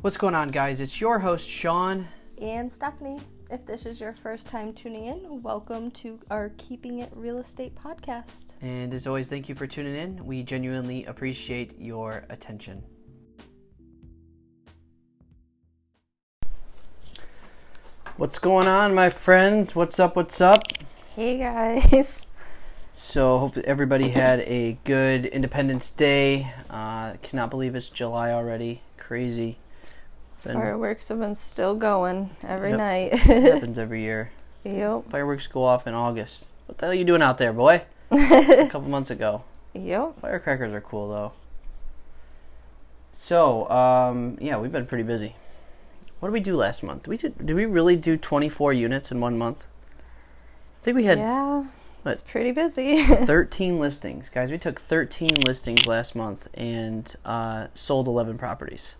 What's going on, guys? It's your host, Sean. And Stephanie, if this is your first time tuning in, welcome to our Keeping It Real Estate podcast. And as always, thank you for tuning in. We genuinely appreciate your attention. What's going on, my friends? What's up? What's up? Hey, guys. So, hope everybody had a good Independence Day. Uh, cannot believe it's July already. Crazy. Been- Fireworks have been still going every Yep. night. happens every year. yep. Fireworks go off in August. What the hell are you doing out there, boy? a couple months ago. Yep. Firecrackers are cool though. So, um, yeah, we've been pretty busy. What did we do last month? Did we did, did we really do 24 units in one month? I think we had yeah. what? It's pretty busy. 13 listings. Guys, we took 13 listings last month and uh, sold 11 properties.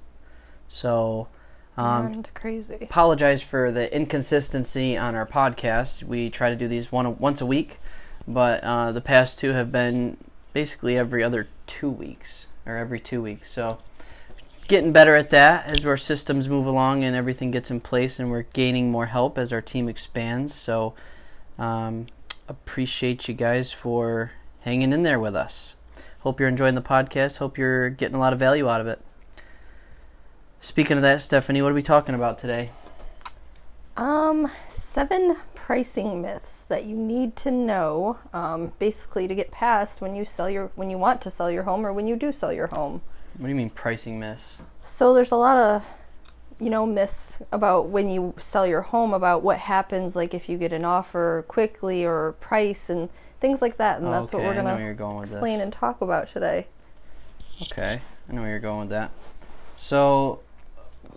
So, um, and crazy. apologize for the inconsistency on our podcast. We try to do these one once a week, but uh, the past two have been basically every other two weeks or every two weeks. So getting better at that as our systems move along and everything gets in place, and we're gaining more help as our team expands. So um, appreciate you guys for hanging in there with us. Hope you're enjoying the podcast. Hope you're getting a lot of value out of it. Speaking of that, Stephanie, what are we talking about today? Um, seven pricing myths that you need to know, um, basically to get past when you sell your when you want to sell your home or when you do sell your home. What do you mean pricing myths? So there's a lot of you know myths about when you sell your home about what happens like if you get an offer quickly or price and things like that and Oh, that's okay, what we're going where you're to going explain this. and talk about today. Okay, I know where you're going with that. So,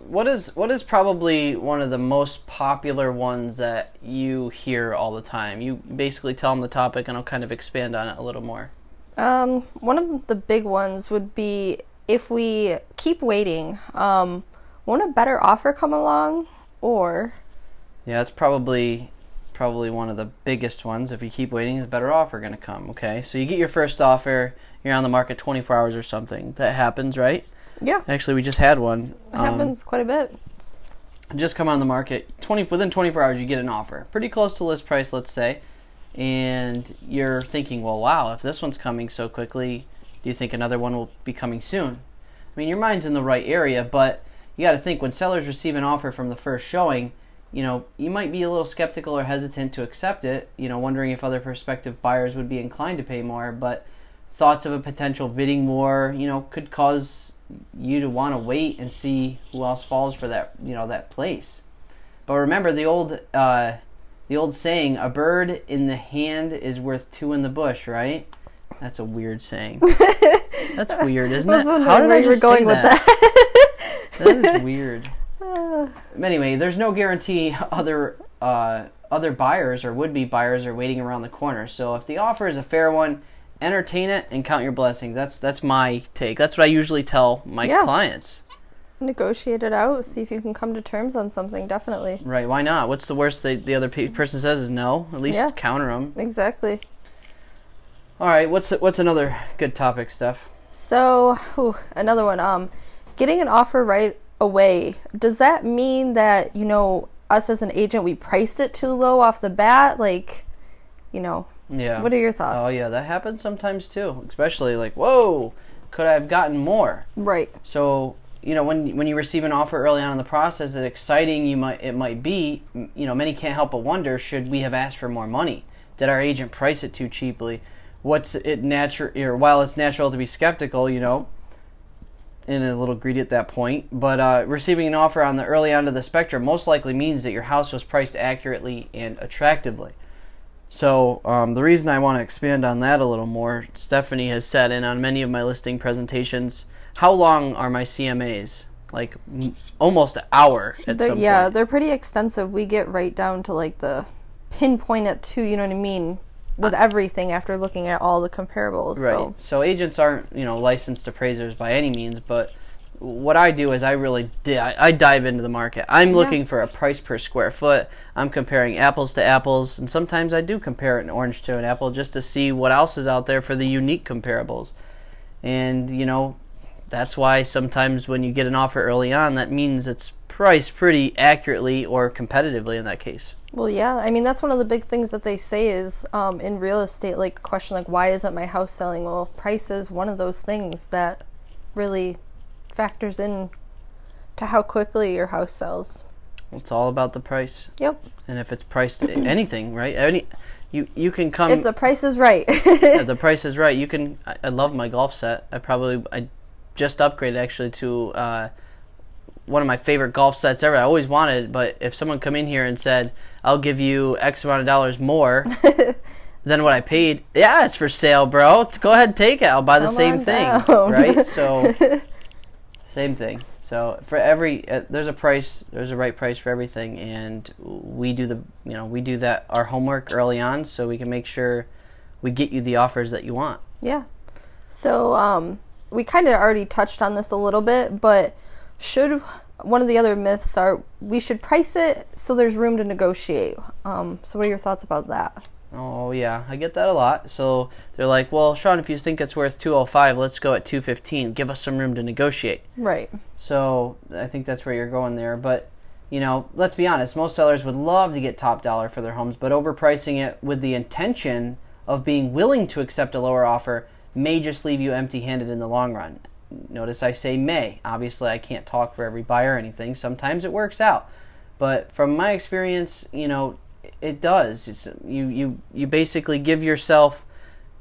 what is what is probably one of the most popular ones that you hear all the time? You basically tell them the topic, and I'll kind of expand on it a little more. Um, one of the big ones would be if we keep waiting, um, won't a better offer come along or Yeah, that's probably probably one of the biggest ones. If you keep waiting, is a better offer going to come. Okay, so you get your first offer, you're on the market 24 hours or something. That happens, right? Yeah, Actually, we just had one. it um, happens quite a bit. just come on the market 20 within 24 hours you get an offer pretty close to list price let's say and you're thinking well wow if this one's coming so quickly do you think another one will be coming soon i mean your mind's in the right area but you got to think when sellers receive an offer from the first showing you know you might be a little skeptical or hesitant to accept it you know wondering if other prospective buyers would be inclined to pay more but thoughts of a potential bidding war you know could cause you to want to wait and see who else falls for that you know that place. But remember the old uh, the old saying a bird in the hand is worth two in the bush right? That's a weird saying. That's weird isn't it? how did i just going with that? that. Is weird. Uh, anyway, there's no guarantee other uh, other buyers or would be buyers are waiting around the corner. So if the offer is a fair one, entertain it and count your blessings. That's that's my take. That's what I usually tell my Yeah. clients. negotiate it out, see if you can come to terms on something, definitely. Right? Why not? What's the worst the, the other pe- person says is no? At least Yeah. counter them. Exactly. All right. What's what's another good topic, Steph? So, whew, another one. Um, getting an offer right away. Does that mean that you know us as an agent we priced it too low off the bat? Like, you know, Yeah. what are your thoughts? Oh yeah, that happens sometimes too. Especially like, whoa, could I have gotten more? Right. So you know when when you receive an offer early on in the process, as exciting you might it might be, you know many can't help but wonder: should we have asked for more money? Did our agent price it too cheaply? What's it natural? Or while it's natural to be skeptical, you know, and a little greedy at that point, but uh, receiving an offer on the early end of the spectrum most likely means that your house was priced accurately and attractively. So um, the reason I want to expand on that a little more, Stephanie has said, and on many of my listing presentations, how long are my CMAs? Like m- almost an hour at They're- some yeah, point. they're pretty extensive. We get right down to like the pinpoint it to, you know what I mean, with everything after looking at all the comparables. Right. So, So. agents aren't, you know, licensed appraisers by any means, but what I do is I really di- I, dive into the market. I'm looking for a price per square foot. I'm comparing apples to apples, and sometimes I do compare an orange to an apple just to see what else is out there for the unique comparables. And you know, that's why sometimes when you get an offer early on, that means it's priced pretty accurately or competitively in that case. Well, yeah. I mean, that's one of the big things that they say is um, in real estate, like question like, why isn't my house selling? Well, price is one of those things that really factors in to how quickly your house sells. It's all about the price. Yep. And if it's priced anything, right? Any you you can come If the price is right. if the price is right. You can. I, I love my golf set. I probably I just upgraded actually to uh, one of my favorite golf sets ever. I always wanted, but if someone come in here and said, "I'll give you X amount of dollars more," than what I paid. Yeah, it's for sale, bro. Go ahead and take it. I'll buy the Come same thing, down. right? So, same thing. So for every, uh, there's a price. There's a right price for everything, and we do the, you know, we do that our homework early on, so we can make sure we get you the offers that you want. Yeah. So um, we kind of already touched on this a little bit, but should one of the other myths are we should price it so there's room to negotiate. Um, so what are your thoughts about that? Oh yeah, I get that a lot. So they're like, "Well, Sean, if you think it's worth 205, let's go at 215. Give us some room to negotiate." Right. So I think that's where you're going there. But you know, let's be honest. Most sellers would love to get top dollar for their homes, but overpricing it with the intention of being willing to accept a lower offer may just leave you empty-handed in the long run. Notice I say may. Obviously, I can't talk for every buyer or anything. Sometimes it works out, but from my experience, you know, it does. It's you you you basically give yourself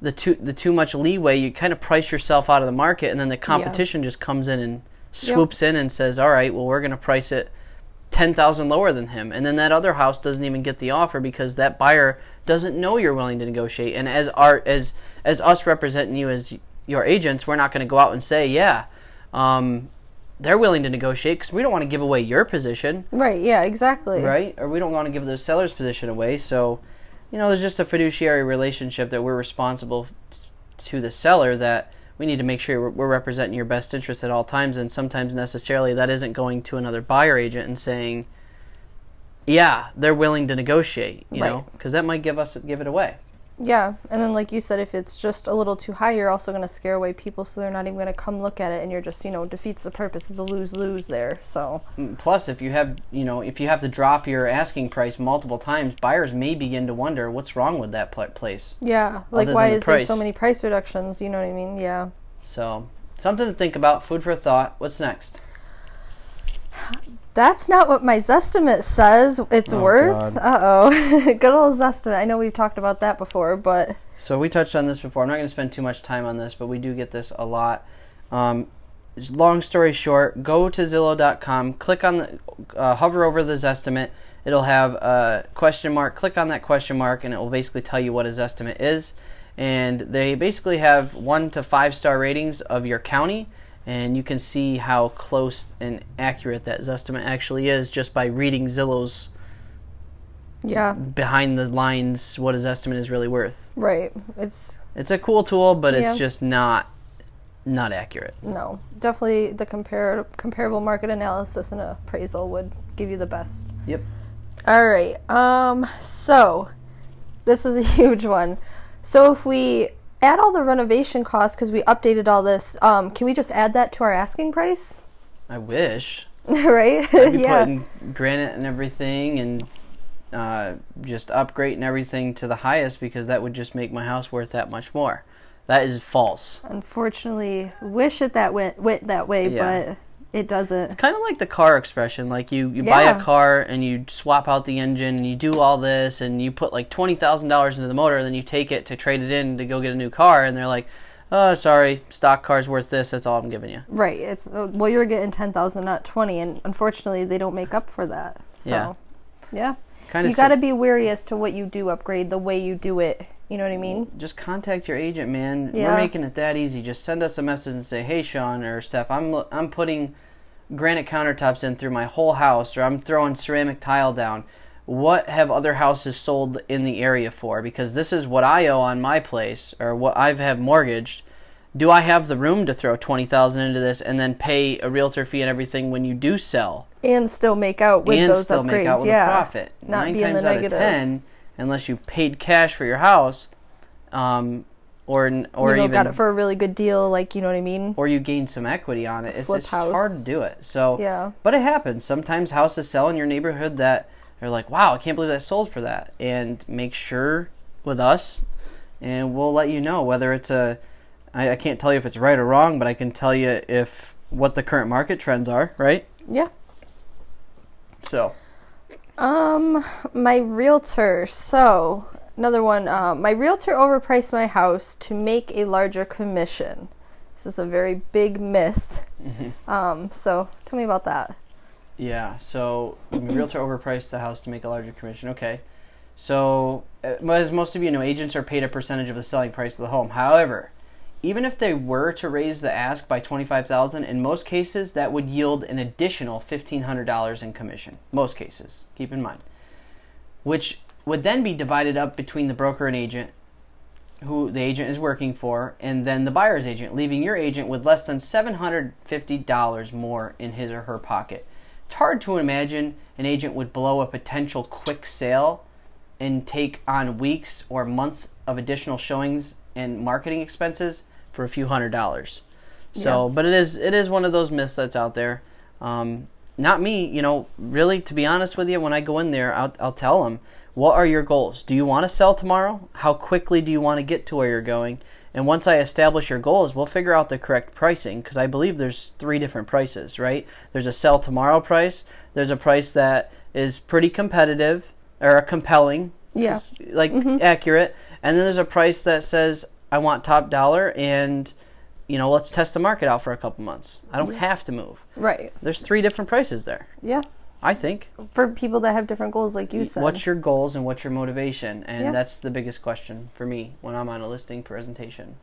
the too the too much leeway. You kind of price yourself out of the market, and then the competition just comes in and swoops in and says, "All right, well, we're going to price it ten thousand lower than him," and then that other house doesn't even get the offer because that buyer doesn't know you're willing to negotiate. And as our as as us representing you as your agents, we're not going to go out and say, "Yeah." Um, they're willing to negotiate because we don't want to give away your position Right. Yeah. Exactly. right? Or we don't want to give the seller's position away. So, you know, there's just a fiduciary relationship that we're responsible to the seller that we need to make sure we're, representing your best interest at all times. And sometimes necessarily that isn't going to another buyer agent and saying, yeah, they're willing to negotiate, you know, because that might give us give it away. Yeah. And then, like you said, if it's just a little too high, you're also going to scare away people, so they're not even going to come look at it, and you're just, you know, defeats the purpose. It's a lose lose there. So. Mm, Plus, if you have, you know, if you have to drop your asking price multiple times, buyers may begin to wonder what's wrong with that place. Yeah. Like, why the is there so many price reductions? You know what I mean? Yeah. So, something to think about. Food for thought. What's next? That's not what my Zestimate says it's Oh, worth. Uh oh. Good old Zestimate. I know we've talked about that before, but So we touched on this before. I'm not going to spend too much time on this, but we do get this a lot. Um, long story short, go to Zillow.com, click on the, uh, hover over the Zestimate. It'll have a question mark. Click on that question mark, and it will basically tell you what a Zestimate is. And they basically have one to five star ratings of your county, and you can see how close and accurate that Zestimate actually is just by reading Zillow's yeah, behind the lines what his estimate is really worth. right. It's It's a cool tool, but it's Yeah. just not not accurate. no, definitely the compar- comparable market analysis and appraisal would give you the best. Yep. All right. Um so this is a huge one. So if we add all the renovation costs cuz we updated all this, um can we just add that to our asking price? I wish. right? I'd be yeah. putting granite and everything and uh, just upgrading everything to the highest because that would just make my house worth that much more. That is false. Unfortunately, wish it that went went that way, Yeah. but it doesn't. It's kind of like the car expression. Like you, you buy a car and you swap out the engine and you do all this and you put like twenty thousand dollars into the motor and then you take it to trade it in to go get a new car and they're like, "Oh, sorry, stock car's worth this. That's all I'm giving you." Right. It's uh, well, you're getting ten thousand, not twenty, and unfortunately, they don't make up for that. So, yeah, Kind you got to be wary as to what you do upgrade, the way you do it. You know what I mean? just contact your agent, man. Yeah. We're making it that easy. Just send us a message and say, "Hey, Sean or Steph, I'm I'm putting granite countertops in through my whole house, or I'm throwing ceramic tile down. What have other houses sold in the area for? Because this is what I owe on my place, or what I've have mortgaged. Do I have the room to throw twenty thousand into this and then pay a realtor fee and everything when you do sell, And still make out with and those still upgrades. make out with yeah, a profit? not Nine be in times the out negative. of ten, unless you paid cash for your house, um, or or you even got it for a really good deal. Like, you know what I mean? or you gain some equity on it. It's, it's just hard to do it. So Yeah. but it happens. Sometimes houses sell in your neighborhood that they're like, wow, I can't believe that sold for that. And make sure with us, and we'll let you know whether it's a. I, I can't tell you if it's right or wrong, but I can tell you if what the current market trends are. Right. Yeah. So Um, my realtor. So another one. Um, my realtor overpriced my house to make a larger commission. This is a very big myth. Um, so tell me about that. yeah, so the realtor overpriced the house to make a larger commission. Okay. So, uh, as most of you know, agents are paid a percentage of the selling price of the home. However, even if they were to raise the ask by 25000 in most cases that would yield an additional $1500 in commission. Most cases keep in mind. Which would then be divided up between the broker and agent who the agent is working for and then the buyer's agent leaving your agent with less than $750 more in his or her pocket. It's hard to imagine an agent would blow a potential quick sale and take on weeks or months of additional showings and marketing expenses for a few hundred dollars. So, but it is it is one of those myths that's out there. Um, not me, you know. Really, to be honest with you, when I go in there, I'll, I'll tell them, "What are your goals? Do you want to sell tomorrow? How quickly do you want to get to where you're going?" And once I establish your goals, we'll figure out the correct pricing because I believe there's three different prices, right? There's a sell tomorrow price. There's a price that is pretty competitive or compelling, Yeah. like accurate, and then there's a price that says I want top dollar and you know let's test the market out for a couple months. I don't have to move. Right. There's three different prices there. Yeah. I think. For people that have different goals, like you said. What's your goals and what's your motivation? And Yeah. that's the biggest question for me when I'm on a listing presentation.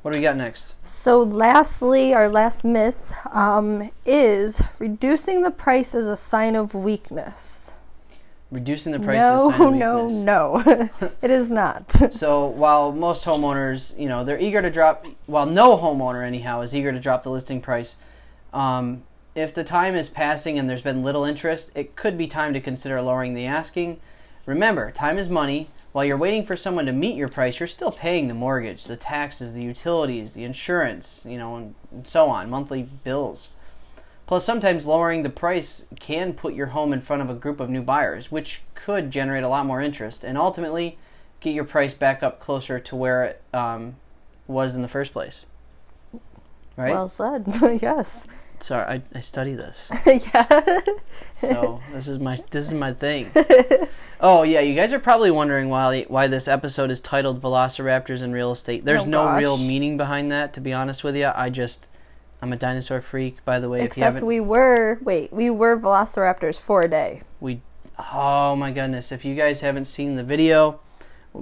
What do we got next? So, lastly, our last myth um, is reducing the price is a sign of weakness. Reducing the price no, is a sign of no, weakness. no. it is not. So while most homeowners, you know, they're eager to drop, while no homeowner anyhow is eager to drop the listing price, um, if the time is passing and there's been little interest, it could be time to consider lowering the asking. Remember, time is money. While you're waiting for someone to meet your price, you're still paying the mortgage, the taxes, the utilities, the insurance, you know, and, and so on, monthly bills. Plus, sometimes lowering the price can put your home in front of a group of new buyers, which could generate a lot more interest and ultimately get your price back up closer to where it um, was in the first place. Right? Well said. yes. Sorry, I, I study this, yeah. so this is my this is my thing. Oh yeah, you guys are probably wondering why why this episode is titled "Velociraptors in Real Estate." There's Oh, no real meaning behind that, to be honest with you. I just I'm a dinosaur freak, by the way. if you Except we were, wait, we were velociraptors for a day. We, oh my goodness! If you guys haven't seen the video,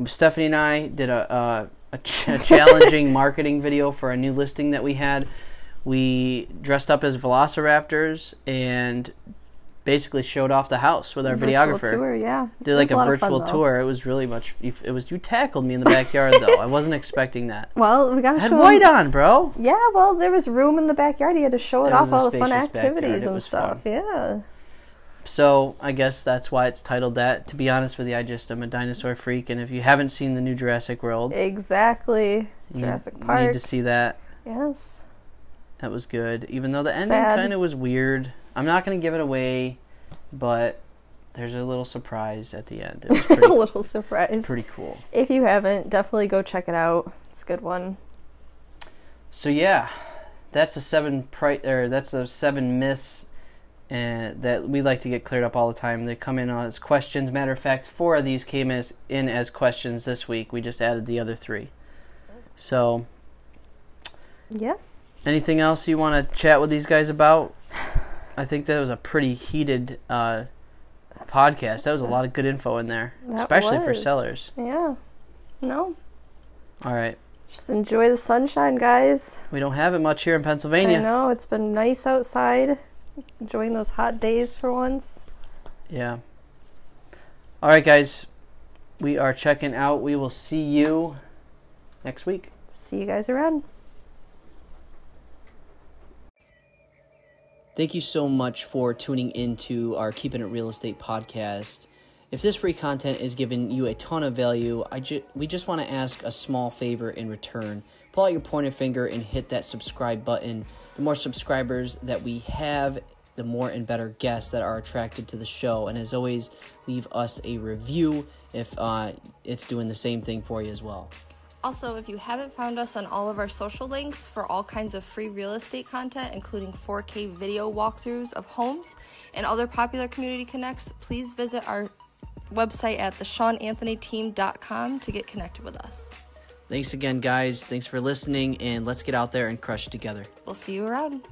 Stephanie and I did a a, a, ch- a challenging marketing video for a new listing that we had. We dressed up as velociraptors and basically showed off the house with our Virtual videographer. tour, yeah. Did like a, lot of fun, virtual tour. It was really much. It was you tackled me in the backyard though. I wasn't expecting that. Well, we got to had show white on, bro. Yeah, well, there was room in the backyard. He had to show it, off all the fun activities and stuff. fun. Yeah. So I guess that's why it's titled that. To be honest with you, I just am a dinosaur freak, and if you haven't seen the new Jurassic World, Exactly. Jurassic Park, you need to see that. Yes. That was good, even though the ending kind of was weird. I'm not going to give it away, but there's a little surprise at the end. Was a little surprise. pretty cool. If you haven't, definitely go check it out. It's a good one. So yeah, that's the seven pri- or that's the seven myths uh, that we like to get cleared up all the time. They come in as questions. Matter of fact, four of these came as in as questions this week. We just added the other three. So, Yeah. anything else you want to chat with these guys about? I think that was a pretty heated uh, podcast. That was a lot of good info in there, That especially for sellers. Yeah. No. All right, Just enjoy the sunshine, guys. we don't have it much here in I Pennsylvania. know it's been nice outside. Enjoying those hot days for once. Yeah. All right, guys. We are checking out. We will see you next week. See you guys around. Thank you so much for tuning into our Keeping It Real Estate podcast. If this free content is giving you a ton of value, I ju- we just want to ask a small favor in return. Pull out your pointer finger and hit that subscribe button. The more subscribers that we have, the more and better guests that are attracted to the show. And as always, leave us a review if uh, it's doing the same thing for you as well. Also, if you haven't found us on all of our social links for all kinds of free real estate content, including 4K video walkthroughs of homes and other popular community connects, please visit our website at theshawnanthonyteam.com to get connected with us. Thanks again, guys. Thanks for listening, and let's get out there and crush it together. We'll see you around.